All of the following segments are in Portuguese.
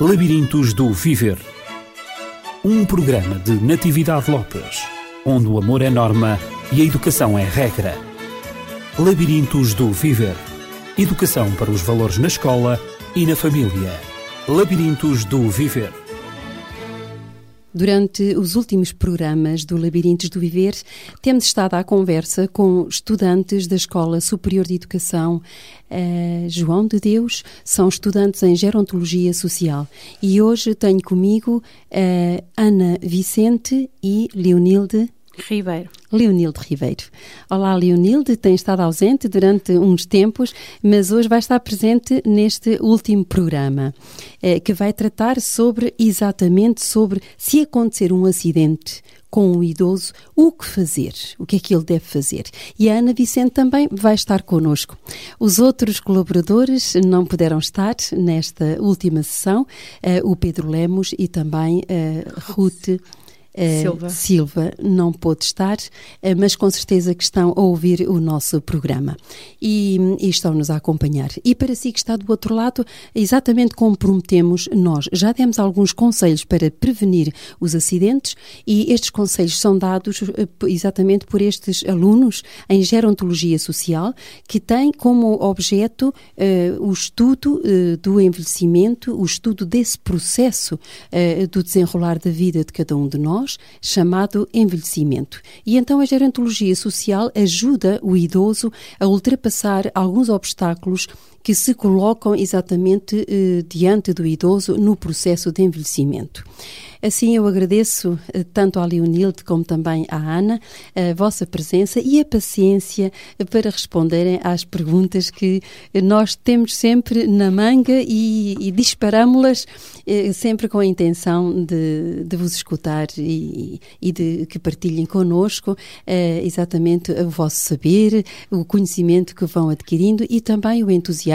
Labirintos do Viver. Um programa de Natividade Lopes, onde o amor é norma e a educação é regra. Labirintos do Viver. Educação para os valores na escola e na família. Labirintos do Viver. Durante os últimos programas do Labirintos do Viver, temos estado à conversa com estudantes da Escola Superior de Educação uh, João de Deus, são estudantes em Gerontologia Social. E hoje tenho comigo uh, Ana Vicente e Leonilde Ribeiro. Leonilde Ribeiro. Olá, Leonilde, tem estado ausente durante uns tempos, mas hoje vai estar presente neste último programa, eh, que vai tratar sobre exatamente sobre se acontecer um acidente com um idoso, o que fazer, o que é que ele deve fazer. E a Ana Vicente também vai estar connosco. Os outros colaboradores não puderam estar nesta última sessão, eh, o Pedro Lemos e também a Ruth Silva. Silva. não pôde estar, uh, mas com certeza que estão a ouvir o nosso programa e, e estão-nos a acompanhar. E para si que está do outro lado, exatamente como prometemos, nós já demos alguns conselhos para prevenir os acidentes e estes conselhos são dados uh, exatamente por estes alunos em gerontologia social que têm como objeto o estudo do envelhecimento, o estudo desse processo do desenrolar da vida de cada um de nós nós, chamado envelhecimento. E então a gerontologia social ajuda o idoso a ultrapassar alguns obstáculos que se colocam exatamente eh, diante do idoso no processo de envelhecimento. Assim, eu agradeço eh, tanto à Leonilde como também à Ana a vossa presença e a paciência para responderem às perguntas que nós temos sempre na manga e, e disparamos-las eh, sempre com a intenção de, de vos escutar e, e, de que partilhem connosco eh, exatamente o vosso saber, o conhecimento que vão adquirindo e também o entusiasmo,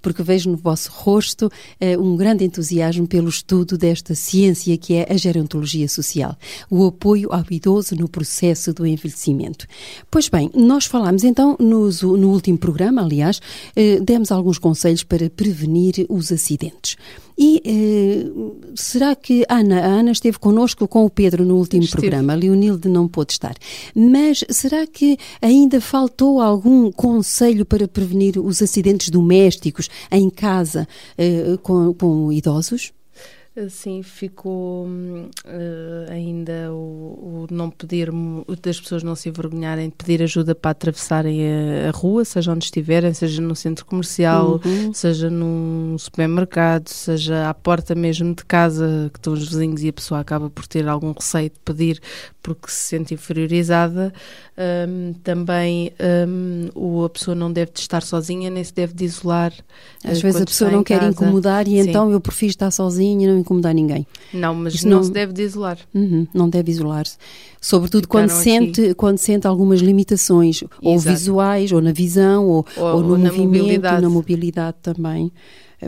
porque vejo no vosso rosto um grande entusiasmo pelo estudo desta ciência que é a gerontologia social, o apoio ao idoso no processo do envelhecimento. Pois bem, nós falámos então no, no último programa, aliás, eh, demos alguns conselhos para prevenir os acidentes. E eh, será que Ana, a Ana esteve connosco com o Pedro no último Estive. programa, Leonilde não pôde estar. Mas será que ainda faltou algum conselho para prevenir os acidentes domésticos em casa eh, com, com idosos? Sim, ficou uh, ainda o, o, não pedir, das pessoas não se envergonharem de pedir ajuda para atravessarem a, a rua, seja onde estiverem, seja no centro comercial, uhum. seja num supermercado, seja à porta mesmo de casa, que estão os vizinhos e a pessoa acaba por ter algum receio de pedir porque se sente inferiorizada. Um, também um, o, a pessoa não deve estar sozinha, nem se deve de isolar. Às uh, vezes a pessoa não quer casa. incomodar e Sim. então eu prefiro estar sozinha, não incomodar ninguém. Não, mas não, não, se deve de isolar. Uhum, não deve isolar-se. Sobretudo quando sente, quando sente algumas limitações, Exato. ou visuais, ou na visão, ou, ou, ou no ou movimento, na mobilidade. na mobilidade também.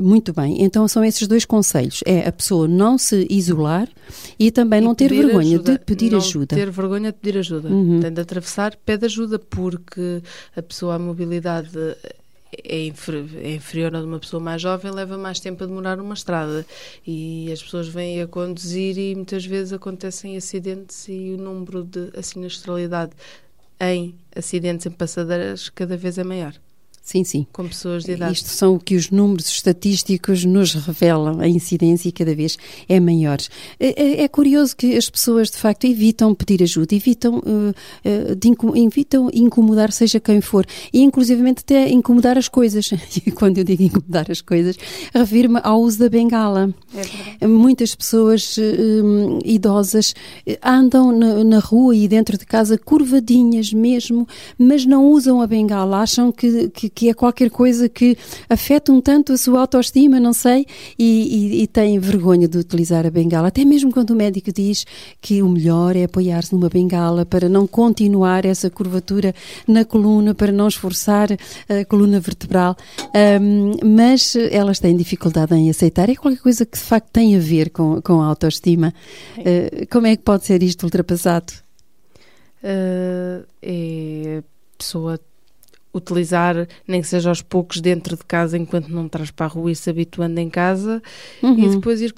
Muito bem, então são esses dois conselhos: é a pessoa não se isolar e também e não ter vergonha ajuda. de pedir não ajuda. Ter vergonha de pedir ajuda. Uhum. Tem de atravessar, pede ajuda, porque a pessoa, a mobilidade é, é inferior a de uma pessoa mais jovem, leva mais tempo a demorar numa estrada. E as pessoas vêm a conduzir e muitas vezes acontecem acidentes e o número de a sinistralidade em acidentes em passadeiras cada vez é maior. Sim, sim. Com pessoas de idade. Isto são o que os números estatísticos nos revelam. A incidência cada vez é maior. É, é, é curioso que as pessoas, de facto, evitam pedir ajuda, evitam, uh, de evitam incomodar seja quem for. E, inclusivamente, até incomodar as coisas. E quando eu digo incomodar as coisas, refiro-me ao uso da bengala. É Muitas pessoas uh, idosas andam na, na rua e dentro de casa curvadinhas mesmo, mas não usam a bengala. Acham que, que que é qualquer coisa que afeta um tanto a sua autoestima, não sei, e, e, e tem vergonha de utilizar a bengala. Até mesmo quando o médico diz que o melhor é apoiar-se numa bengala para não continuar essa curvatura na coluna, para não esforçar a coluna vertebral. Um, mas elas têm dificuldade em aceitar. É qualquer coisa que de facto tem a ver com, com a autoestima. Uh, como é que pode ser isto ultrapassado? Uh, é pessoa utilizar, nem que seja aos poucos, dentro de casa, enquanto não traz para a rua e se habituando em casa, uhum. e depois ir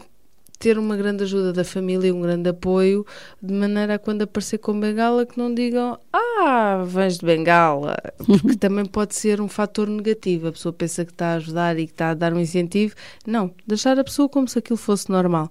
ter uma grande ajuda da família, um grande apoio, de maneira a quando aparecer com bengala que não digam ah, vens de bengala, porque também pode ser um fator negativo. A pessoa pensa que está a ajudar e que está a dar um incentivo. Não, deixar a pessoa como se aquilo fosse normal.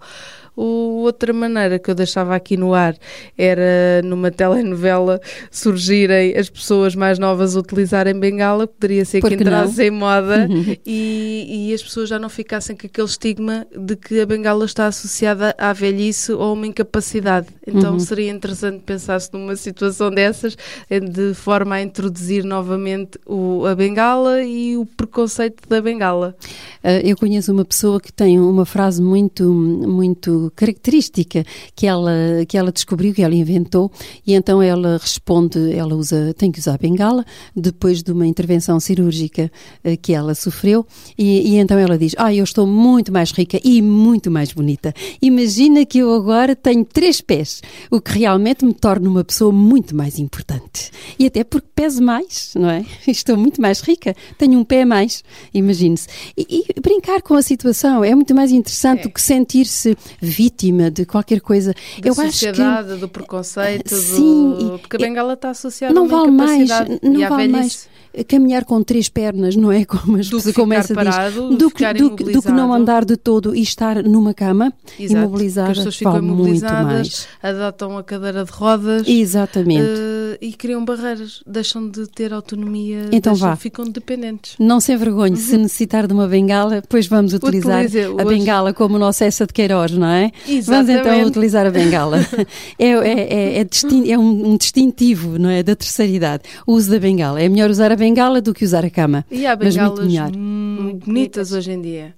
O, outra maneira que eu deixava aqui no ar era numa telenovela surgirem as pessoas mais novas utilizarem bengala, poderia ser Porque que entrasse não? em moda e, e, as pessoas já não ficassem com aquele estigma de que a bengala está associada à velhice ou a uma incapacidade. Então uhum. seria interessante pensar-se numa situação dessas, de forma a introduzir novamente o, a bengala e o preconceito da bengala. Uh, eu conheço uma pessoa que tem uma frase muito, muito característica que ela, que ela descobriu, que ela inventou, e então ela responde, ela usa, tem que usar bengala, depois de uma intervenção cirúrgica uh, que ela sofreu, e, e, então ela diz, ah, eu estou muito mais rica e muito mais bonita. Imagina que eu agora tenho três pés, o que realmente me torna uma pessoa muito mais importante. E até porque peso mais, não é? Estou muito mais rica, tenho um pé a mais, imagine-se. E, e, brincar com a situação é muito mais interessante é. do que sentir-se vítima de qualquer coisa. Da eu sociedade, acho que, do preconceito, sim, do... porque a bengala está associada não a uma vale mais, não vale mais caminhar com três pernas, não é? Como as pessoas começam a dizer. Do, que, do, do, que não andar de todo e estar numa cama Exato, imobilizada. As pessoas ficam imobilizadas, adotam a cadeira de rodas. Exatamente. Uh, e criam barreiras, deixam de ter autonomia, então deixam, vá. ficam dependentes. Não se envergonhe, uhum. se necessitar de uma bengala, pois vamos utilizar Utilize a bengala como o nosso essa de Queiroz, não é? Exatamente. Vamos então utilizar a bengala. é, é, é, é, distin é um, um, distintivo, não é? Da terceira idade. O uso da bengala. É melhor usar a bengala do que usar a cama. E há bengalas muito, muito bonitas hoje em dia.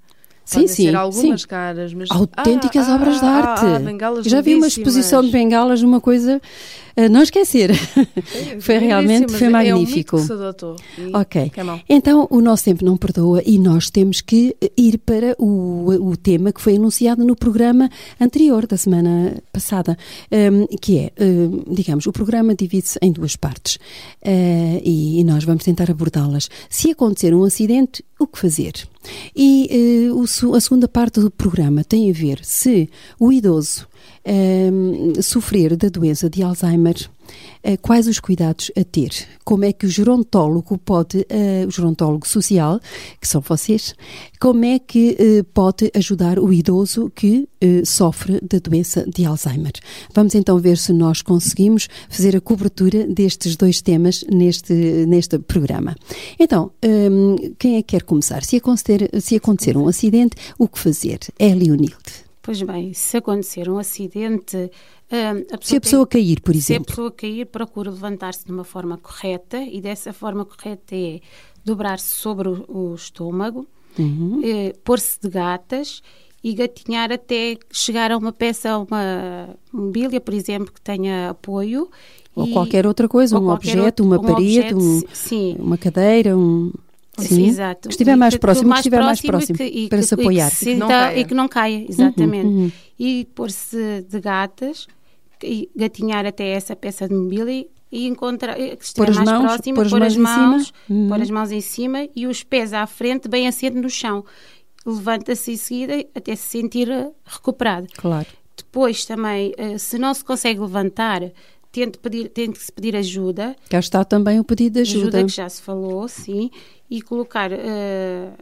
Sim, sim. Ser algumas sim. caras, mas. Autênticas ah, obras ah, de arte. Ah, Já vi uma exposição de bengalas, uma coisa a não esquecer. foi realmente foi magnífico. É um se adotou. Ok. Então o nosso tempo não perdoa e nós temos que ir para o, o tema que foi anunciado no programa anterior da semana passada, um, que é, um, digamos, o programa divide-se em duas partes uh, e, e, nós vamos tentar abordá-las. Se acontecer um acidente, o que fazer? E uh, o, a segunda parte do programa tem a ver se o idoso um, sofrer da doença de Alzheimer, uh, quais os cuidados a ter? Como é que o gerontólogo pode, uh, o gerontólogo social, que são vocês, como é que uh, pode ajudar o idoso que sofre da doença de Alzheimer? Vamos então ver se nós conseguimos fazer a cobertura destes dois temas neste, neste programa. Então, um, quem é que quer começar? Se acontecer, se acontecer um acidente, o que fazer? É Leonilde. Pois bem, se acontecer um acidente. Uh, a se a pessoa tem, cair, por exemplo. Se a pessoa cair, procura levantar-se de uma forma correta e dessa forma correta é dobrar-se sobre o, o estômago, uhum. uh, pôr-se de gatas e gatinhar até chegar a uma peça, a uma mobília, por exemplo, que tenha apoio. Ou e, qualquer outra coisa, um objeto, outro, uma um parede, objeto, um, uma cadeira, um. Sim, exato. Que estiver mais próximo, que estiver mais próximo, que, e, para se apoiar. E que, não e que não caia, exatamente. Uhum, uhum. E pôr-se de gatas, e gatinhar até essa peça de mobília e encontrar, que estiver mais mãos, próximo, pôr as mãos, mãos uhum. pôr as mãos em cima e os pés à frente, bem assento no chão. Levanta-se em seguida até se sentir recuperado. Claro. Depois também, eh, se não se consegue levantar, tente, pedir, tente se pedir ajuda. Cá está também o pedido de ajuda. Ajuda que já se falou, sim e colocar uh,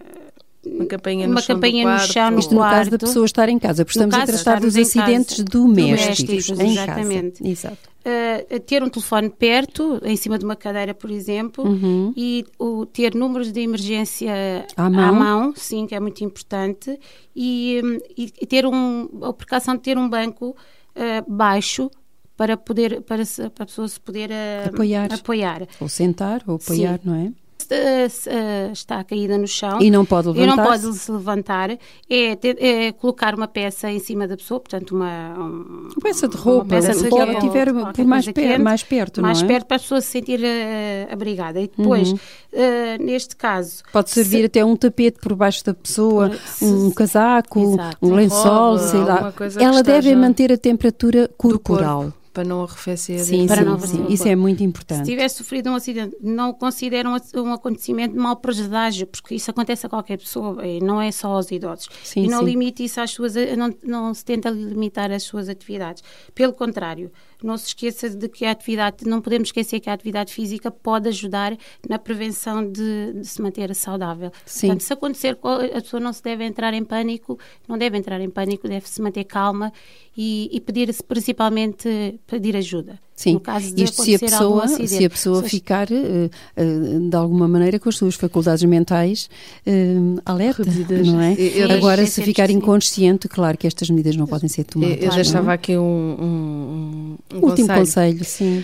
uma campainha no uma chão campainha no chão no Isto no caso da pessoa estar em casa, porque estamos a tratar dos acidentes domésticos, domésticos em exatamente. casa. Exato. Uh, ter um telefone perto, em cima de uma cadeira, por exemplo, uhum. e o, ter números de emergência à mão. à mão. sim, que é muito importante, e, e, e ter um, a precaução de ter um banco uh, baixo para poder para, para a pessoa se poder uh, apoiar. apoiar. Ou sentar ou apoiar, sim. não é? uh, está caída no chão e não pode levantar, e não pode se levantar, é, ter, é, colocar uma peça em cima da pessoa, portanto uma, um, uma peça de roupa, peça de roupa, que ela tiver por mais, per, mais perto, mais é? perto para a pessoa se sentir uh, abrigada. E depois, uhum. uh, neste caso, pode servir se, até um tapete por baixo da pessoa, se, um casaco, exato, um lençol, sei lá. Ela deve manter a temperatura corporal para não arrefecer. Sim, para sim, não sim. isso é muito importante. Se tiver sofrido um acidente, não considera um, um acontecimento de mau presságio, porque isso acontece a qualquer pessoa, não é só aos idosos. Sim, e não sim. limite isso às suas, não, não se tenta limitar as suas atividades. Pelo contrário, não se esqueça de que a atividade, não podemos esquecer que a atividade física pode ajudar na prevenção de, de se manter saudável. Sim. Portanto, se acontecer, a pessoa não se deve entrar em pânico, não deve entrar em pânico, deve se manter calma e, e pedir principalmente pedir ajuda. Sim, no caso de isto se a pessoa, se a pessoa ficar uh, uh, de alguma maneira com as suas faculdades mentais uh, alerta, não é? Eu, Agora, se ficar inconsciente, claro que estas medidas não podem ser tomadas. Eu, deixava aqui um, um, um último conselho, conselho sim.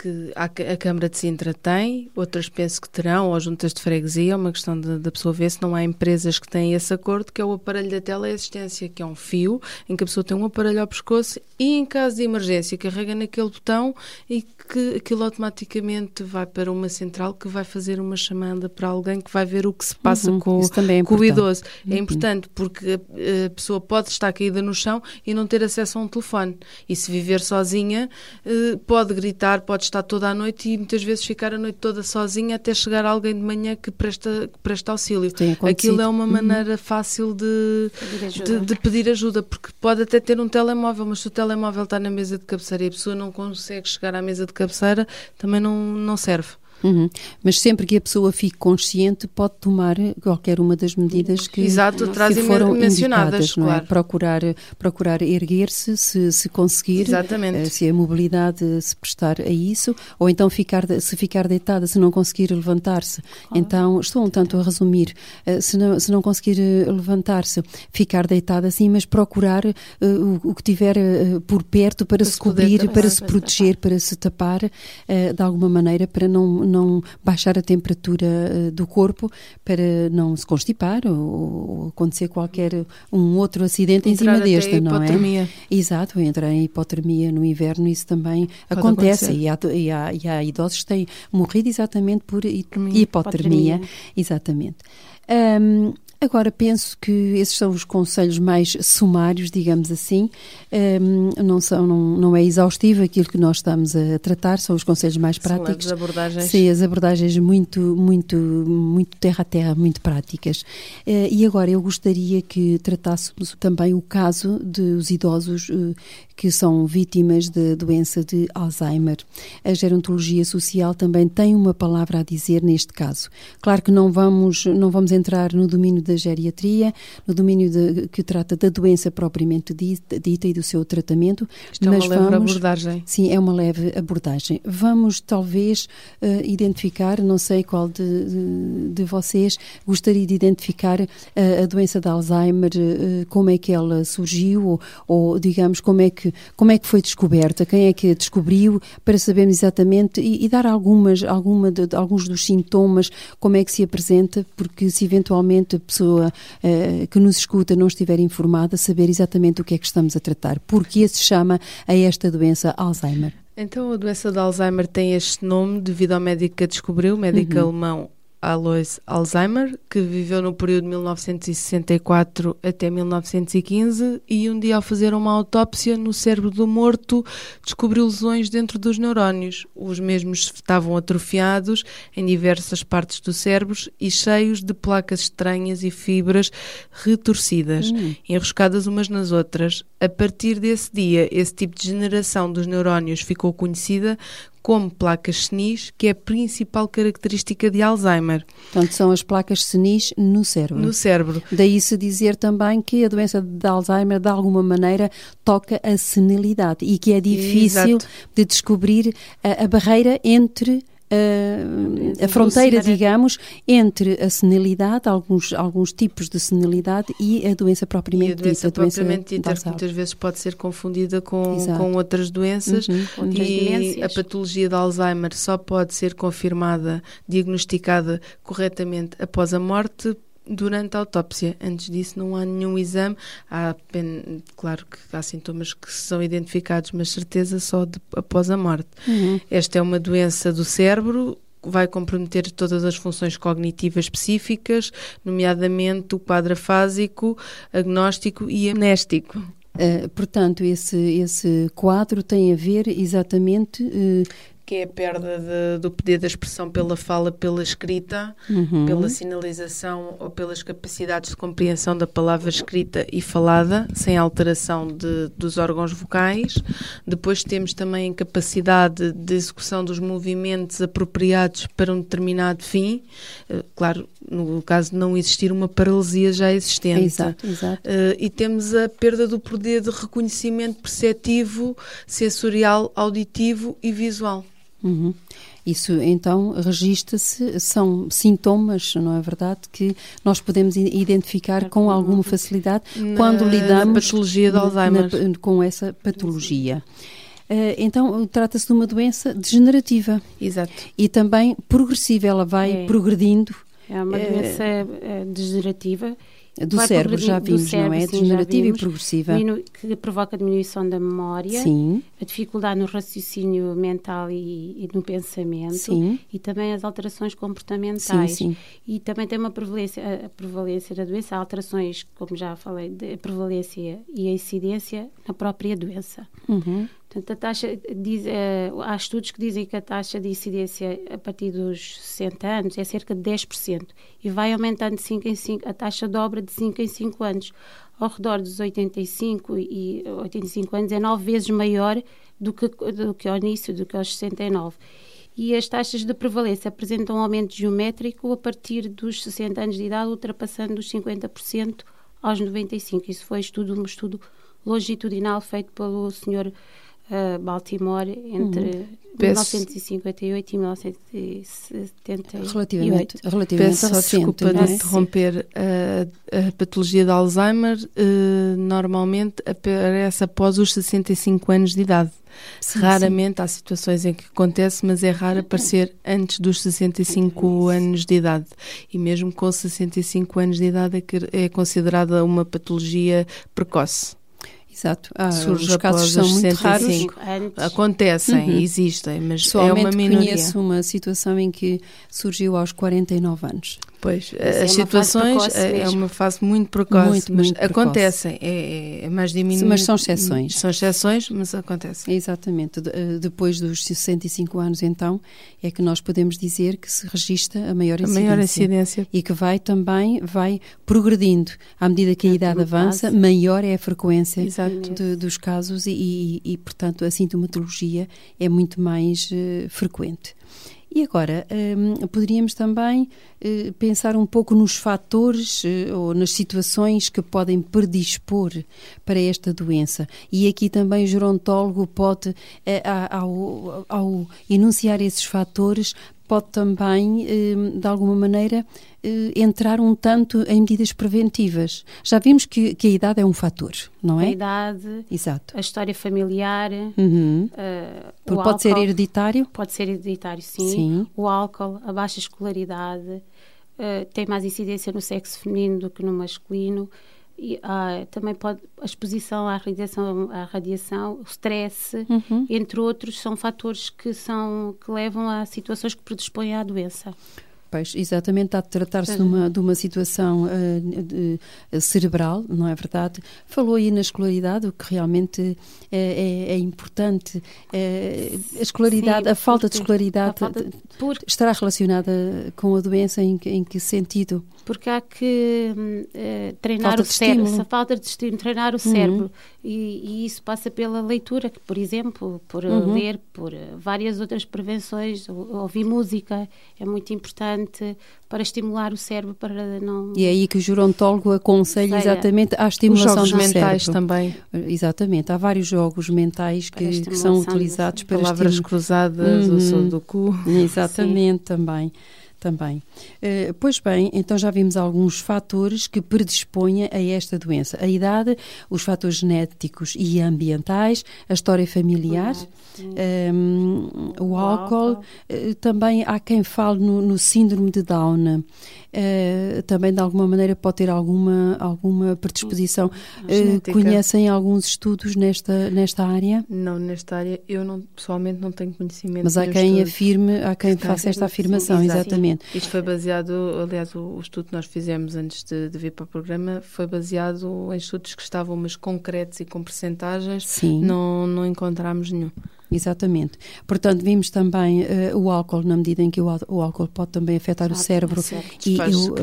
que a, a, Câmara de Sintra tem, outras penso que terão, ou juntas de freguesia, é uma questão da pessoa ver se não há empresas que têm esse acordo, que é o aparelho da teleassistência, que é um fio em que a pessoa tem um aparelho ao pescoço e em caso de emergência carrega naquele botão e que aquilo automaticamente vai para uma central que vai fazer uma chamada para alguém que vai ver o que se passa uhum, com, é com o idoso. É uhum. É importante porque a, a, pessoa pode estar caída no chão e não ter acesso a um telefone. E se viver sozinha, eh, pode gritar, pode estar toda a noite e muitas vezes ficar a noite toda sozinha até chegar alguém de manhã que presta, que presta auxílio. Aquilo é uma uhum. maneira uhum. fácil de pedir, de, de pedir ajuda, porque pode até ter um telemóvel, mas se o telemóvel está na mesa de cabeceira e a pessoa não consegue chegar à mesa de cabeceira, também não, não serve. Uhum. Mas sempre que a pessoa fique consciente, pode tomar qualquer uma das medidas que, Exato, que foram mencionadas. Não é? Procurar, procurar erguer-se, se, se conseguir, Exatamente. Eh, se a mobilidade se prestar a isso, ou então ficar, se ficar deitada, se não conseguir levantar-se. Claro. Então, estou um tanto a resumir, eh, se não, se não conseguir eh, levantar-se, ficar deitada assim, mas procurar uh, o, o, que tiver uh, por perto para, para se cobrir, para se proteger, para se tapar, uh, de alguma maneira, para não não baixar a temperatura uh, do corpo para não se constipar ou, ou acontecer qualquer um outro acidente entrar em cima deste, não é? Exato, entrar em hipotermia no inverno, isso também Pode acontece e há, e, há, e há, idosos que têm morrido exatamente por hipotermia, hipotermia. exatamente. Um, Agora, penso que esses são os conselhos mais sumários, digamos assim. Um, não, são, não, não é exaustivo aquilo que nós estamos a tratar, são os conselhos mais práticos. São as abordagens. Sim, as abordagens muito, muito, muito terra a terra, muito práticas. Uh, e agora eu gostaria que tratássemos também o caso dos idosos uh, que são vítimas da doença de Alzheimer. A gerontologia social também tem uma palavra a dizer neste caso. Claro que não vamos, não vamos entrar no domínio da geriatria, no domínio de, que trata da doença propriamente dita, dita, e do seu tratamento. Isto mas é uma leve vamos, abordagem. Sim, é uma leve abordagem. Vamos talvez uh, identificar, não sei qual de, de, de vocês gostaria de identificar uh, a doença de Alzheimer, uh, como é que ela surgiu ou, ou digamos como é que como é que foi descoberta, quem é que a descobriu, para sabermos exatamente e, e dar algumas, alguma de, alguns dos sintomas, como é que se apresenta, porque se eventualmente a pessoa uh, que nos escuta não estiver informada, saber exatamente o que é que estamos a tratar, porque se chama a esta doença Alzheimer. Então, a doença de Alzheimer tem este nome devido ao médico que a descobriu, médico uhum. alemão Alois Alzheimer, que viveu no período de 1964 até 1915 e um dia ao fazer uma autópsia no cérebro do morto descobriu lesões dentro dos neurónios. Os mesmos estavam atrofiados em diversas partes do cérebro e cheios de placas estranhas e fibras retorcidas, hum. enroscadas umas nas outras. A partir desse dia, esse tipo de generação dos neurónios ficou conhecida como placas senis, que é a principal característica de Alzheimer. Portanto, são as placas senis no cérebro. No cérebro. Daí se dizer também que a doença de Alzheimer, de alguma maneira, toca a senilidade e que é difícil Exato. de descobrir a, a barreira entre a, a fronteira, digamos, entre a senilidade, alguns, alguns tipos de senilidade e a doença propriamente dita. A doença dita, propriamente dita, que muitas vezes pode ser confundida com, com outras doenças uhum. e a patologia de Alzheimer só pode ser confirmada, diagnosticada corretamente após a morte durante a autópsia. Antes disso, não há nenhum exame. Há, claro que há sintomas que são identificados, mas certeza só de, após a morte. Uhum. Esta é uma doença do cérebro. Vai comprometer todas as funções cognitivas específicas, nomeadamente o quadro afásico, agnóstico e amnéstico. Uh, portanto, esse, esse quadro tem a ver exatamente uh, que é a perda de, do poder da expressão pela fala, pela escrita, uhum. pela sinalização ou pelas capacidades de compreensão da palavra escrita e falada, sem alteração de, dos órgãos vocais. Depois temos também a capacidade de execução dos movimentos apropriados para um determinado fim. Uh, claro, no caso de não existir uma paralisia já existente. Exato, exato. Uh, e temos a perda do poder de reconhecimento perceptivo, sensorial, auditivo e visual. Uhum. Isso então registra-se, são sintomas, não é verdade, que nós podemos identificar com alguma facilidade na, quando lidamos patologia de Alzheimer. Na, com essa patologia. Uh, então, trata-se de uma doença degenerativa. Exato. E também progressiva, ela vai é. progredindo. É uma doença uh, degenerativa do cérebro, já vimos, cérebro, não é? Sim, Degenerativa e progressiva. Que provoca diminuição da memória, sim. a dificuldade no raciocínio mental e, e no pensamento, sim. e também as alterações comportamentais. Sim. E também tem uma prevalência, a prevalência da doença, alterações, como já falei, de prevalência e a incidência na própria doença. Uhum. Portanto, a taxa diz, eh, há estudos que dizem que a taxa de incidência a partir dos 60 anos é cerca de 10% e vai aumentando de 5 em 5, a taxa dobra de 5 em 5 anos. Ao redor dos 85 e 85 anos é 9 vezes maior do que, do que ao início, do que aos 69 e as taxas de prevalência apresentam um aumento geométrico a partir dos 60 anos de idade, ultrapassando os 50% aos 95. Isso foi estudo, um estudo longitudinal feito pelo Sr uh, Baltimore entre uhum. 1958 e 1978. Relativamente, relativamente Peço só desculpa de é? interromper. A, a, patologia de Alzheimer uh, normalmente aparece após os 65 anos de idade. Sim, Raramente sim. há situações em que acontece, mas é raro aparecer antes dos 65 anos de idade. E mesmo com 65 anos de idade é, é considerada uma patologia precoce. Exato. Ah, Surge os casos são muito raros. Acontecem, uhum. existem, mas é uma minoria. conheço uma situação em que surgiu aos 49 anos. Pois, as é situações é, é uma fase muito precoce, muito, mas muito acontecem, é, é, mais diminuído. Mas são exceções. São exceções, mas acontecem. Exatamente. Eh, depois dos 65 anos, então, é que nós podemos dizer que se registra a maior incidência. A maior incidência. E que vai também, vai progredindo. À medida que a idade avança, maior é a frequência de, dos casos e, e, e, portanto, a sintomatologia é muito mais uh, frequente. E agora, um, poderíamos também uh, pensar um pouco nos fatores uh, ou nas situações que podem predispor para esta doença. E aqui também o gerontólogo pode, uh, ao, ao enunciar esses fatores, pode também, hum, de alguma maneira, eh, entrar um tanto em medidas preventivas. Já vimos que, que, a idade é um fator, não é? A idade, Exato. a história familiar, uhum. uh, pode álcool, ser hereditário? Pode ser hereditário, sim. sim. O álcool, a baixa escolaridade, uh, tem mais incidência no sexo feminino do que no masculino. E, uh, também pode a exposição à radiação, à radiação, o stress, uhum. entre outros, são fatores que são que levam a situações que predispõem à doença. Pois, exatamente, está a tratar-se de uma, de uma situação uh, de, uh, cerebral, não é verdade? Falou aí na escolaridade, o que realmente é, é, é importante. É, a escolaridade, Sim, a falta de escolaridade falta, por... estará relacionada com a doença em, em que sentido? Porque há que uh, treinar falta o cérebro, essa falta de estímulo, treinar o uhum. cérebro. E, e, isso passa pela leitura, por exemplo, por uhum. ler, por várias outras prevenções, ouvir música é muito importante para estimular o cérebro para não. E é aí que o gerontólogo aconselha exatamente a estimulação Os jogos do mentais cérebro. também. Exatamente, há vários jogos mentais que, que são utilizados para palavras cruzadas, uhum. o som do cu. Exatamente, Sim. também também. Uh, pois bem, então já vimos alguns fatores que predispõem a esta doença. A idade, os fatores genéticos e ambientais, a história familiar, um, ehm, o, álcool. Uh, também há quem fale no, no síndrome de Down. Uh, também de alguma maneira pode ter alguma, alguma predisposição. Uh, conhecem alguns estudos nesta, nesta área? Não, nesta área eu não, pessoalmente não tenho conhecimento. Mas há quem afirme, há quem faça esta afirmação, sim, exatamente. Exatamente. Isto foi baseado, aliás, o, estudo que nós fizemos antes de, de, vir para o programa foi baseado em estudos que estavam mais concretos e com percentagens. Sim. Não, não encontramos nenhum. Exatamente. Portanto, vimos também uh, o álcool, na medida em que o, o álcool pode também afetar o cérebro. E eu,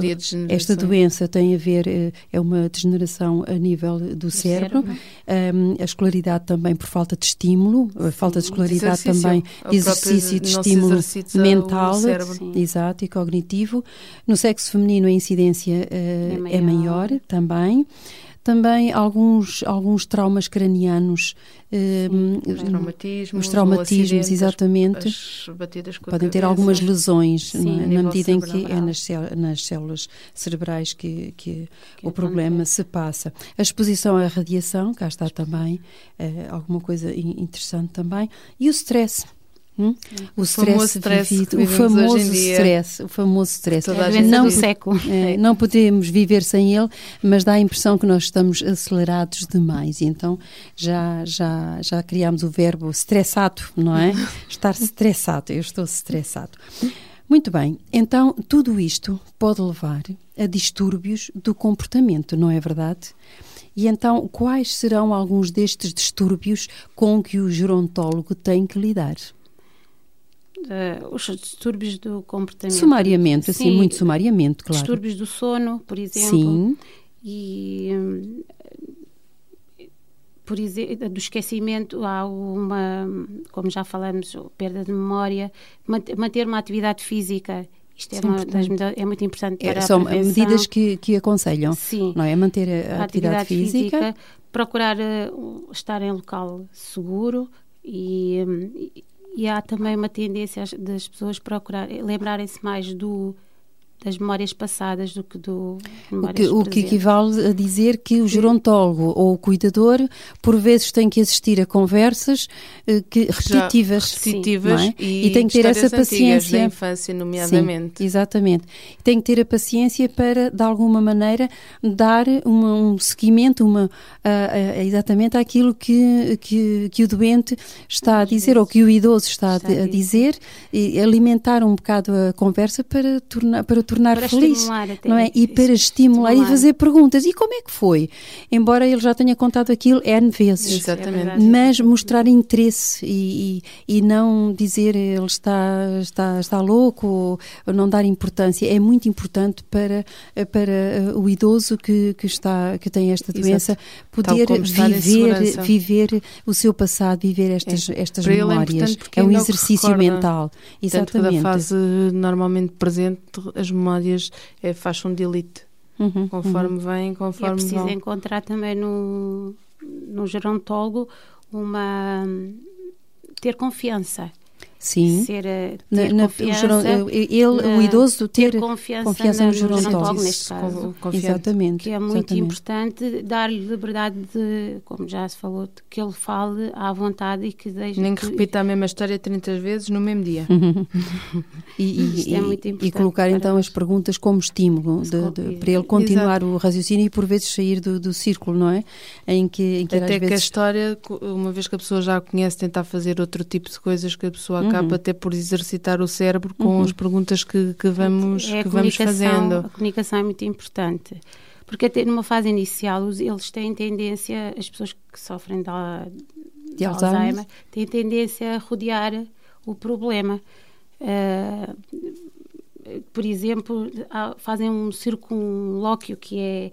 esta doença tem a ver, uh, é uma degeneração a nível do, cérebro. cérebro. Um, a escolaridade também por falta de estímulo, a falta de escolaridade de também de exercício de estímulo mental, exato, e cognitivo. No sexo feminino a incidência uh, é, maior. é maior também também alguns, alguns traumas cranianos. Sim, eh, os traumatismos, os traumatismos exatamente. As batidas com podem ter algumas lesões Sim, é? na medida em que é nas, nas células cerebrais que, que, que o problema se passa. A exposição à radiação, cá está também, é, alguma coisa interessante também. E o stress. Hum? O, stress vivido, o famoso stress, o famoso stress. Não, século. É, não podemos viver sem ele, mas dá a impressão que nós estamos acelerados demais. Então já já já criamos o verbo estressado, não é? Estar estressado. Eu estou estressado. Muito bem. Então tudo isto pode levar a distúrbios do comportamento, não é verdade? E então, quais serão alguns destes distúrbios com que o gerontólogo tem que lidar? Uh, os distúrbios do comportamento. Sumariamente, assim, Sim, muito sumariamente, claro. Distúrbios do sono, por exemplo. Sim. E. Um, por exemplo, do esquecimento, há uma, como já falamos, perda de memória, manter uma atividade física isto é, uma das é muito importante é, para é, São medidas que, que aconselham, Sim. não é? Manter a, a atividade, atividade, física. física procurar uh, estar em local seguro e, um, e há também uma tendência das pessoas procurar lembrarem-se mais do das memórias passadas do que do o que, o que equivale a dizer que o gerontólogo ou o cuidador por vezes tem que assistir a conversas eh, que, repetitivas, repetitivas é? e, e, tem que ter essa paciência da infância nomeadamente. Sim, exatamente. Tem que ter a paciência para de alguma maneira dar uma, um seguimento uma uh, uh, exatamente aquilo que, que, que o doente está a dizer ou que o idoso está, está a dizer e alimentar um bocado a conversa para tornar para tornar para feliz, não é? E para estimular, estimular, e fazer perguntas. E como é que foi? Embora ele já tenha contado aquilo N vezes. Exatamente. É mas mostrar interesse e, e, e, não dizer ele está, está, está louco ou, ou, não dar importância. É muito importante para, para eh, o idoso que, que, está, que tem esta doença Exato. poder viver, viver o seu passado, viver estas, é. estas para memórias. É, é um exercício mental. Exatamente. Tanto da fase normalmente presente, as memórias é, faz um delete. Uhum, conforme uhum. vem, conforme e é preciso vão. encontrar também no, no gerontólogo uma ter confiança Sim. Ser, eh, ter na, confiança, na, ele, o idoso, ter, ter confiança, confiança no gerontólogo, neste caso. Exatamente. Que é muito exatamente. importante dar-lhe liberdade de, como já se falou, de que ele fale à vontade e que deixe... Nem que, que repita a mesma história 30 vezes no mesmo dia. e, e, é muito importante e colocar então as perguntas como estímulo de, de, para ele continuar Exato. o raciocínio e por vezes sair do, do círculo, não é? Em que, em que Até que vezes... a história, uma vez que a pessoa já a conhece, tentar fazer outro tipo de coisas que a pessoa acaba uhum. até por exercitar o cérebro com uhum. as perguntas que, que vamos, é que vamos fazendo. A comunicação é muito importante. Porque até numa fase inicial eles têm tendência, as pessoas que sofrem de, de Alzheimer, Alzheimer, têm tendência a rodear o problema. Uh, por exemplo, fazem um circunlóquio que é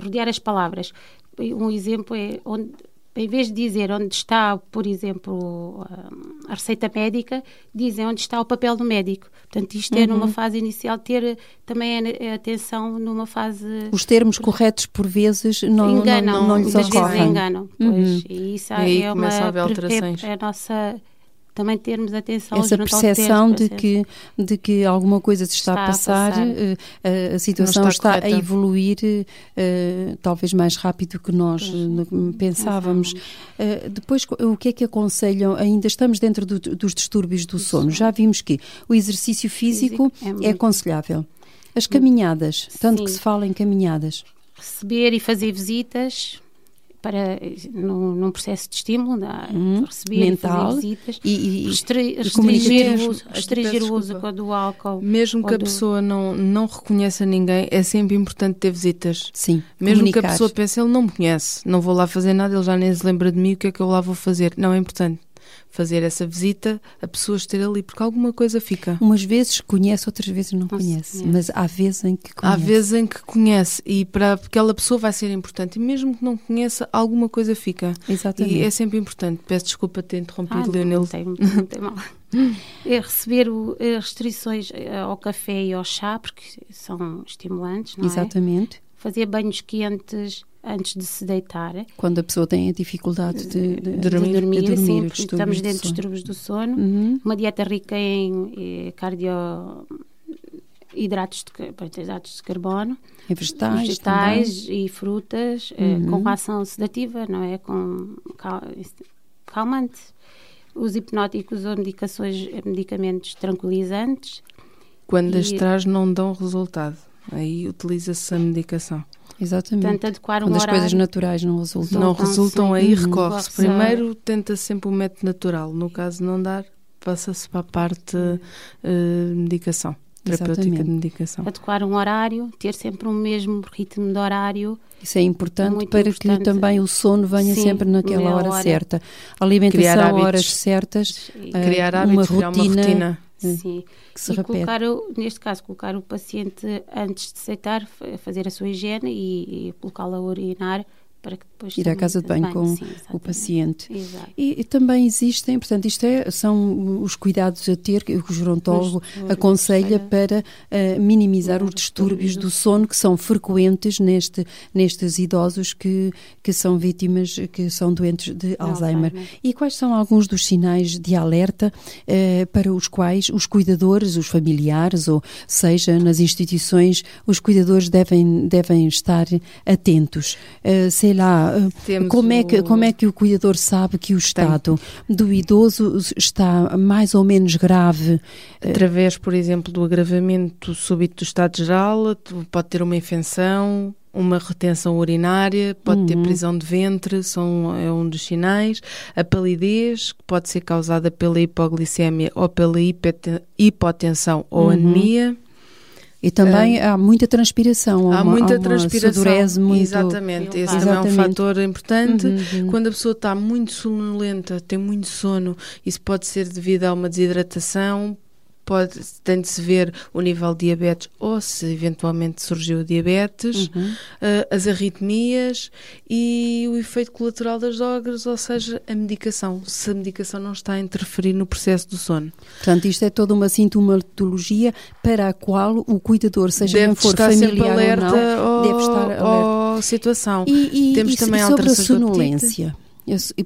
rodear as palavras. Um exemplo é onde em vez de dizer onde está, por exemplo, a receita médica, dizem onde está o papel do médico. Portanto, isto é numa uhum. fase inicial, ter também a atenção numa fase... Os termos corretos, por vezes, não, enganam, não, não, não lhes ocorrem. enganam, pois. Uhum. E isso e é, uma, é, é a nossa também termos atenção essa percepção de que de que alguma coisa se está, está a passar, a, passar. Uh, a, situação está, está a evoluir uh, talvez mais rápido que nós uh, pensávamos. depois o que é que aconselham? Ainda estamos dentro do, dos distúrbios do sono. já vimos que o exercício físico, físico é, é, aconselhável. As caminhadas. Tanto Sim. que se fala em caminhadas. Receber e fazer visitas para num, num, processo de estímulo, hum, receber mental visitas, e, e, restringir, o uso, restringir o uso do álcool. Mesmo que a pessoa não, não reconheça ninguém, é sempre importante ter visitas. Sim. Mesmo comunicar. que a pessoa pense, ele não me conhece, não vou lá fazer nada, ele já nem se lembra de mim, o que é que eu lá vou fazer? Não, é importante fazer essa visita, a pessoa estar ali, porque alguma coisa fica. Umas vezes conhece, outras vezes não conhece, mas há vezes em que conhece. Há vezes em que conhece e para aquela pessoa vai ser importante e mesmo que não conheça, alguma coisa fica. Exatamente. E é sempre importante. Peço desculpa ter interrompido, ah, Leonel. Não tem, não tem mal. é receber o, restrições eh, ao café e ao chá, porque são estimulantes, não Exatamente. é? Exatamente. Fazer banhos quentes antes de se deitar. Quando a pessoa tem a dificuldade de, de, de dormir, de dormir, de dormir sim, estamos dentro dos distúrbios do sono. Uhum. Uma dieta rica em eh, cardio hidratos de, hidratos de carbono, e vegetais, vegetais e frutas, eh, uhum. com ação sedativa, não é? Com cal, calmante. Os hipnóticos ou medicações, medicamentos tranquilizantes. Quando e, as traz não dão resultado, aí utiliza-se a medicação. Exatamente. Portanto, adequar um Quando horário... as coisas naturais não resultam. Não resultam, aí recorre-se. Primeiro tenta sempre o método natural. No caso não dar, passa-se para a parte uh, medicação. Terapêutica Exatamente. de medicação. Adequar um horário, ter sempre o mesmo ritmo de horário. Isso é importante Muito para importante. que também o sono venha Sim, sempre naquela hora, hora, certa. A alimentação, horas certas, criar hábitos, uma rotina, uma rotina. Sim. Que se e repete. colocar, o, neste caso, colocar o paciente antes de aceitar, fazer a sua higiene e, e colocá-lo a urinar para que ir à casa de banho, banho com sim, o paciente. E, e, também existem, portanto, isto é, são os cuidados a ter que o gerontólogo aconselha para uh, minimizar os distúrbios do sono que são frequentes neste, nestes idosos que, que são vítimas, que são doentes de Alzheimer. Alzheimer. E quais são alguns dos sinais de alerta uh, para os quais os cuidadores, os familiares, ou seja, nas instituições, os cuidadores devem, devem estar atentos? Uh, sei lá, Temos como é, que, como é que o cuidador sabe que o estado Tem. do idoso está mais ou menos grave? Através, por exemplo, do agravamento súbito do estado geral, pode ter uma infecção, uma retenção urinária, pode uhum. ter prisão de ventre, são, é um dos sinais. A palidez, que pode ser causada pela hipoglicemia ou pela hipotensão ou uhum. anemia. E também há muita transpiração. Há, muita há transpiração. Muito... Exatamente, esse Exatamente. também é um fator importante. Uhum, uhum. Quando a pessoa está muito sonolenta, tem muito sono, isso pode ser devido a uma desidratação, pode, tem de se ver o nível de diabetes ou se eventualmente surgiu diabetes, uhum. uh, as arritmias e o efeito colateral das drogas, ou seja, a medicação, se a medicação não está a interferir no processo do sono. Portanto, isto é toda uma sintomatologia para a qual o cuidador, seja deve quem for familiar alerta ou não, deve estar alerta. à situação. E, e, Temos e, também e sobre a sonolência?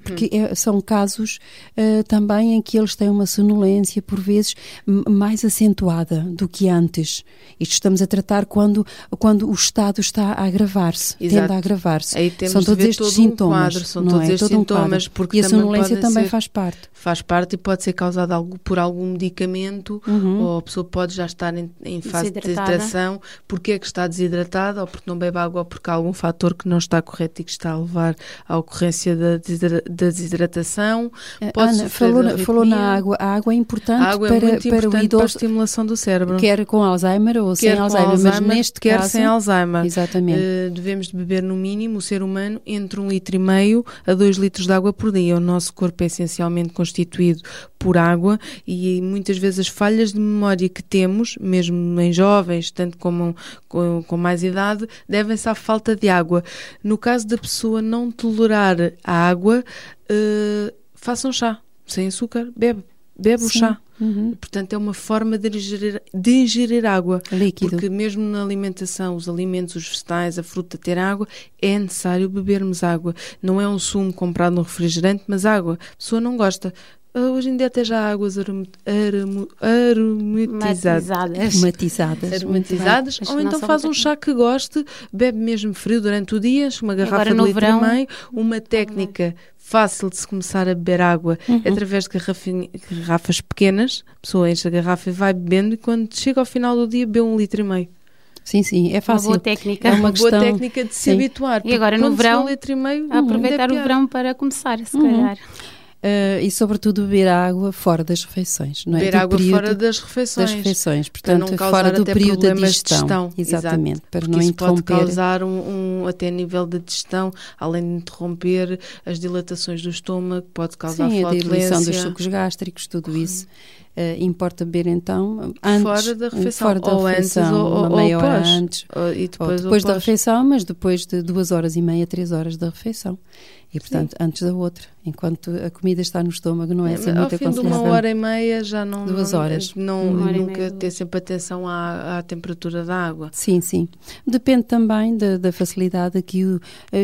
Porque hum. é, são casos uh, também em que eles têm uma sonolência, por vezes, mais acentuada do que antes. Isto estamos a tratar quando, quando o estado está a agravar-se, tende a agravar-se. São todos estes sintomas. Um quadro, são todos é? estes sintomas. Um porque e a sonolência também ser, faz parte. Faz parte e pode ser causada por algum medicamento, uhum. ou a pessoa pode já estar em, em fase de desidratação, porque é que está desidratada, ou porque não bebe água, ou porque há algum fator que não está correto e que está a levar à ocorrência da da desidratação. Eh, pode Ana, falou, falou na água. A água é importante, água para, é para o idoso. Para a estimulação do cérebro. Quer com Alzheimer ou quer sem Alzheimer, Alzheimer, mas neste quer caso... sem Alzheimer. Exatamente. Uh, devemos de beber no mínimo, o ser humano, entre um litro e meio a dois litros de água por dia. O nosso corpo é essencialmente constituído por água e muitas vezes as falhas de memória que temos, mesmo em jovens, tanto como com, com mais idade, devem-se à falta de água. No caso da pessoa não tolerar a água, uh, faça um chá, sem açúcar, bebe. Bebe Sim. o chá. Uhum. Portanto, é uma forma de ingerir, de ingerir água. Líquido. Porque mesmo na alimentação, os alimentos, os vegetais, a fruta ter água, é necessário bebermos água. Não é um sumo comprado no refrigerante, mas água. A pessoa não gosta. Uh, hoje em dia até já há águas aromatizadas. Aromatizadas. Aromatizadas. Ou então faz um chá que goste, bebe mesmo frio durante o dia, uma garrafa de litro verão, e meio, uma técnica fácil de se começar a beber água uhum. através de garrafas pequenas. A pessoa enche a garrafa e vai bebendo e quando chega ao final do dia bebe um litro e meio. Sim, sim, é fácil. Uma boa técnica. É uma, uma boa técnica de se sim. habituar. E agora no verão, litro e meio, aproveitar o verão para começar, se uhum. calhar. Uh, e sobretudo beber água fora das refeições, não é? Beber água fora das refeições. Das refeições, portanto, fora do período da digestão. digestão. Exatamente, Exato. para não isso interromper. pode causar um, um, até nível de digestão, além de interromper as dilatações do estômago, pode causar Sim, a diluição dos sucos gástricos, tudo isso. Uh, importa beber então antes, fora da refeição, fora da ou refeição, antes, ou, uma ou, meia ou hora antes, e depois, ou depois da refeição, mas depois de duas horas e meia, três horas da refeição. E, portanto, Sim. antes da outra, enquanto a comida está no estômago, não é assim muito aconselhável. Ao fim de uma hora e meia já não... Duas horas. Não, nunca ter sempre atenção à, à, temperatura da água. Sim, sim. Depende também da, da facilidade que o,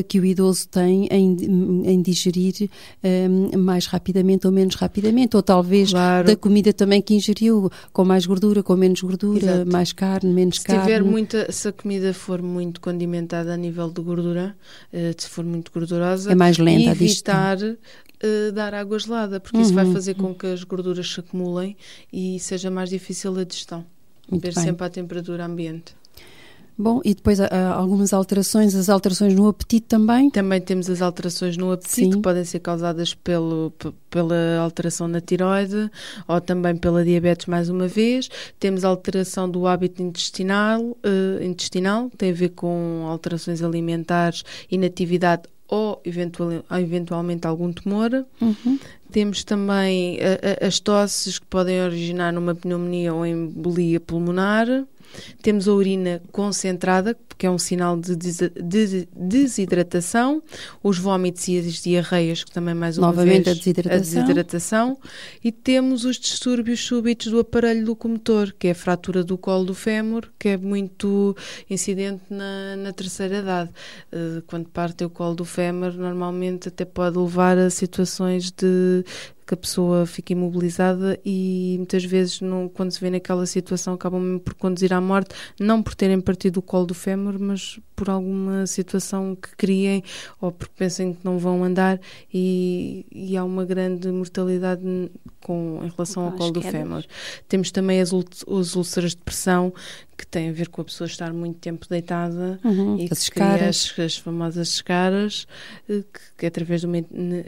que o idoso tem em, em digerir um, mais rapidamente ou menos rapidamente, ou talvez claro. da comida também que ingeriu, com mais gordura, com menos gordura, Exato. mais carne, menos se carne. Tiver muita, se a comida for muito condimentada a nível de gordura, uh, se for muito gordurosa... É mais lenta evitar uh, dar água gelada, porque uhum. isso vai uhum. fazer com que as gorduras se acumulem e seja mais difícil a digestão. Muito Ver sempre à temperatura ambiente. Bom, e depois há algumas alterações, as alterações no apetite também? Também temos as alterações no apetite, Sim. que podem ser causadas pelo, pela alteração na tiroide ou também pela diabetes, mais uma vez. Temos alteração do hábito intestinal, uh, intestinal tem a ver com alterações alimentares, inatividade ou eventual, eventualmente algum tumor. Uhum. Temos também a, a, as tosses que podem originar numa pneumonia ou embolia pulmonar. Temos a urina concentrada, que é um sinal de, de desidratação, os vômitos e as diarreias, que também mais uma Novamente vez a desidratação. a desidratação, e temos os distúrbios súbitos do aparelho locomotor, que é a fratura do colo do fémur, que é muito incidente na, na terceira idade. Uh, quando parte o colo do fémur, normalmente até pode levar a situações de que a pessoa fica imobilizada e muitas vezes não, quando se vê naquela situação acabam mesmo por conduzir à morte, não por terem partido o colo do fémur, mas por alguma situação que criem ou porque pensem que não vão andar e, e há uma grande mortalidade com, em relação ao colo do fémur. Temos também as, as úlceras de pressão que tem a ver com a pessoa estar muito tempo deitada uhum, e as escaras. As, as, famosas escaras, eh, que, que através de uma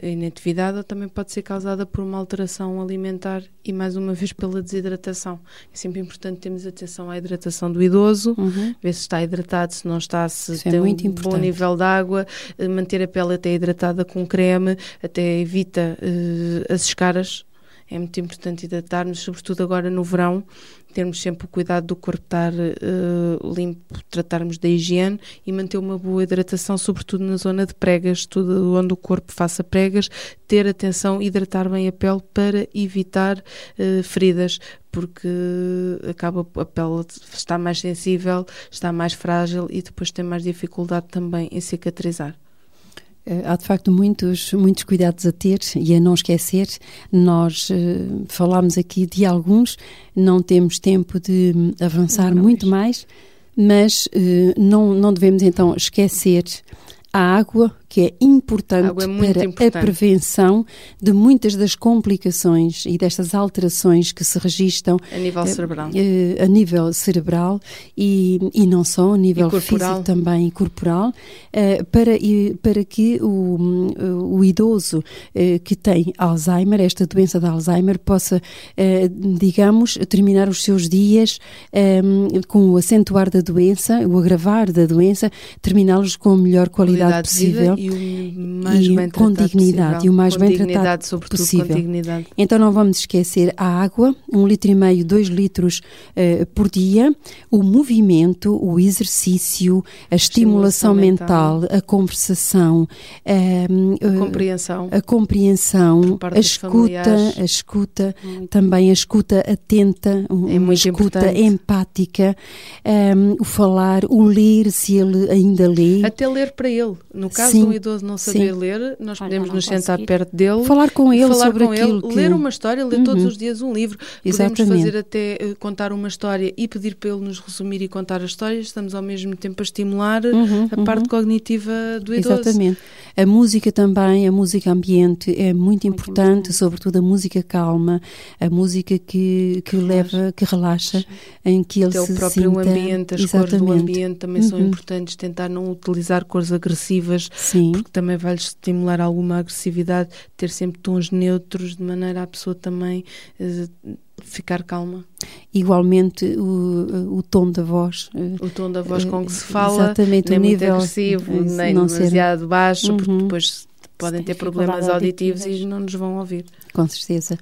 inatividade também pode ser causada por uma alteração alimentar e mais uma vez pela desidratação. É sempre importante termos atenção à hidratação do idoso, uhum. ver se está hidratado, se não está, se Isso é tem é um importante. bom nível de água, eh, manter a pele até hidratada com creme, até evita uh, as escaras é muito importante hidratarmos, sobretudo agora no verão, termos sempre o cuidado do corpo estar uh, limpo, tratarmos da higiene e manter uma boa hidratação, sobretudo na zona de pregas, tudo onde o corpo faça pregas, ter atenção, hidratar bem a pele para evitar uh, feridas, porque acaba a pele está mais sensível, está mais frágil e depois tem mais dificuldade também em cicatrizar. Eh, há de facto muitos, muitos cuidados a ter e a não esquecer. Nós uh, falámos aqui de alguns, não temos tempo de avançar não, muito mais, mas uh, não, não devemos então esquecer a água que é importante é para importante. a prevenção de muitas das complicações e destas alterações que se registram a nível cerebral, uh, a nível cerebral e, e não só a nível físico também e corporal uh, para para que o, o idoso que tem Alzheimer esta doença de Alzheimer possa digamos terminar os seus dias um, com o acentuar da doença o agravar da doença terminá-los com a melhor qualidade, qualidade possível e o mais e bem com dignidade possível. e o mais com bem tratado possível. Então não vamos esquecer a água, um litro e meio, dois litros uh, por dia, o movimento, o exercício, a estimulação, estimulação mental, mental, a conversação, uh, a compreensão, a, compreensão, a escuta, a escuta, também a escuta atenta, é uma escuta importante. empática, um, o falar, o ler, se ele ainda lê. Até ler para ele. No caso Sim. Do idoso não saber Sim. ler, nós podemos nos sentar perto dele, falar com ele falar sobre com ele, que... ler uma história, ler uhum. todos os dias um livro. Exatamente. Podemos fazer até uh, contar uma história e pedir para ele nos resumir e contar a história. Estamos ao mesmo tempo a estimular uhum, a parte uhum. cognitiva do idoso. Exatamente. A música também, a música ambiente é muito, muito importante, importante, sobretudo a música calma, a música que, que leva, que relaxa, em que ele Até se o próprio sinta... ambiente, as Exatamente. cores do ambiente também uhum. são importantes, tentar não utilizar cores agressivas, Sim. Porque também vai estimular alguma agressividade, ter sempre tons neutros, de maneira a pessoa também uh, ficar calma. Igualmente o, o tom da voz. O tom da voz com que se fala, exatamente, nem muito agressivo, é, nem demasiado ser... baixo, uhum. porque depois podem ter problemas auditivos e não nos vão ouvir. Com certeza.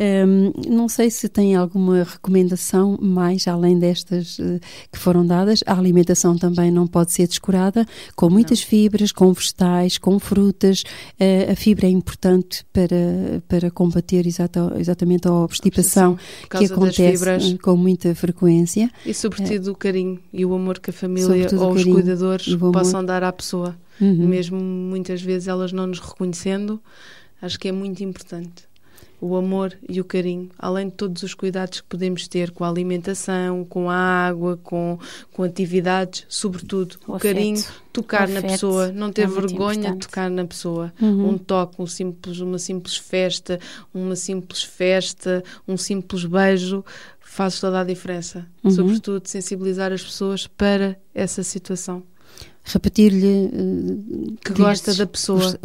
Um, não sei se tem alguma recomendação mais além destas uh, que foram dadas. A alimentação também não pode ser descurada, com muitas não. fibras, com vegetais, com frutas. Uh, a fibra é importante para, para combater exata, exatamente a obstipação, a que acontece com muita frequência. E sobretudo uh, o carinho e o amor que a família ou os cuidadores possam dar à pessoa. Uhum. Mesmo muitas vezes elas não nos reconhecendo, acho que é muito importante o amor e o carinho, além de todos os cuidados que podemos ter com a alimentação, com a água, com, com atividades, sobretudo o, o carinho, tocar o na pessoa, não ter é vergonha de tocar na pessoa. Uhum. Um toque, um simples, uma simples festa, uma simples festa, um simples beijo faz toda a diferença. Uhum. Sobretudo sensibilizar as pessoas para essa situação repetir-lhe uh, que gosta da pessoa,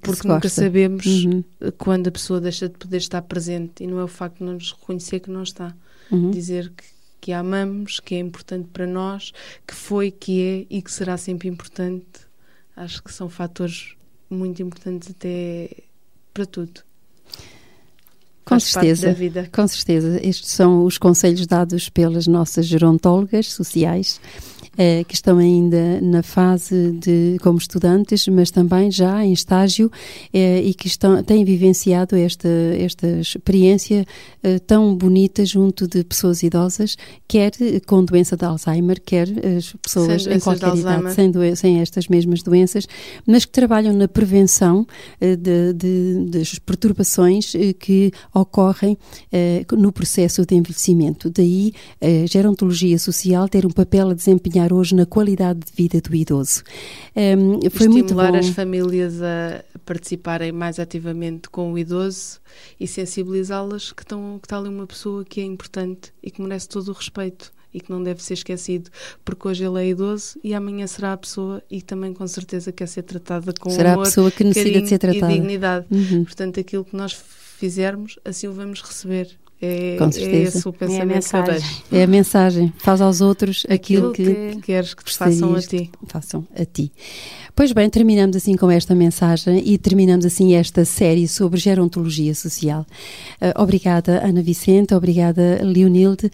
porque nunca gosta. sabemos uhum. quando a pessoa deixa de poder estar presente e não é o facto de não nos reconhecer que não está. Uhum. Dizer que, que a amamos, que é importante para nós, que foi, que é e que será sempre importante. Acho que são fatores muito importantes até para tudo. Com certeza, com certeza. Estes são os conselhos dados pelas nossas gerontólogas sociais eh, que estão ainda na fase de como estudantes, mas também já em estágio eh, e que estão, têm vivenciado esta, esta experiência eh, tão bonita junto de pessoas idosas, quer com doença de Alzheimer, quer as pessoas em qualquer idade sem, sem estas mesmas doenças, mas que trabalham na prevenção de, de, das perturbações que ocorrem no processo de envelhecimento. Daí a gerontologia social ter um papel a desempenhar hoje na qualidade de vida do idoso. Um, foi Estimular as famílias a participarem mais ativamente com o idoso e sensibilizá-las que, estão, que está ali uma pessoa que é importante e que merece todo o respeito e que não deve ser esquecido, porque hoje ele é idoso e amanhã será a pessoa e também com certeza quer ser tratada com será amor, a pessoa que necessita de ser tratada. e dignidade. Uhum. Portanto, aquilo que nós fizermos, assim o vamos receber. É, Com certeza. é esse o pensamento é a mensagem. É a mensagem. Faz aos outros aquilo, aquilo que, que, queres que te façam a ti. Façam a ti. Pois bem, terminamos assim com esta mensagem e terminamos assim esta série sobre gerontologia social. Uh, obrigada, Ana Vicente, obrigada, Leonilde.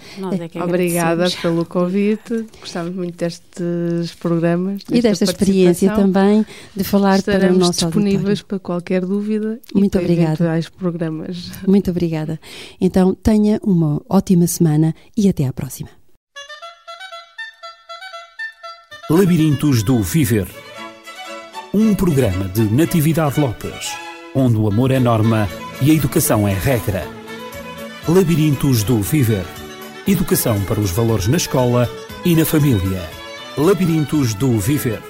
É obrigada pelo convite, gostamos muito destes programas. E desta experiência também de falar Estaremos para o nosso disponíveis auditório. para qualquer dúvida muito e obrigada. programas. Muito obrigada. Então, tenha uma ótima semana e até à próxima. Labirintos do Viver um programa de Natividade Lopes, onde o amor é norma e a educação é regra. Labirintos do Viver Educação para os valores na escola e na família. Labirintos do Viver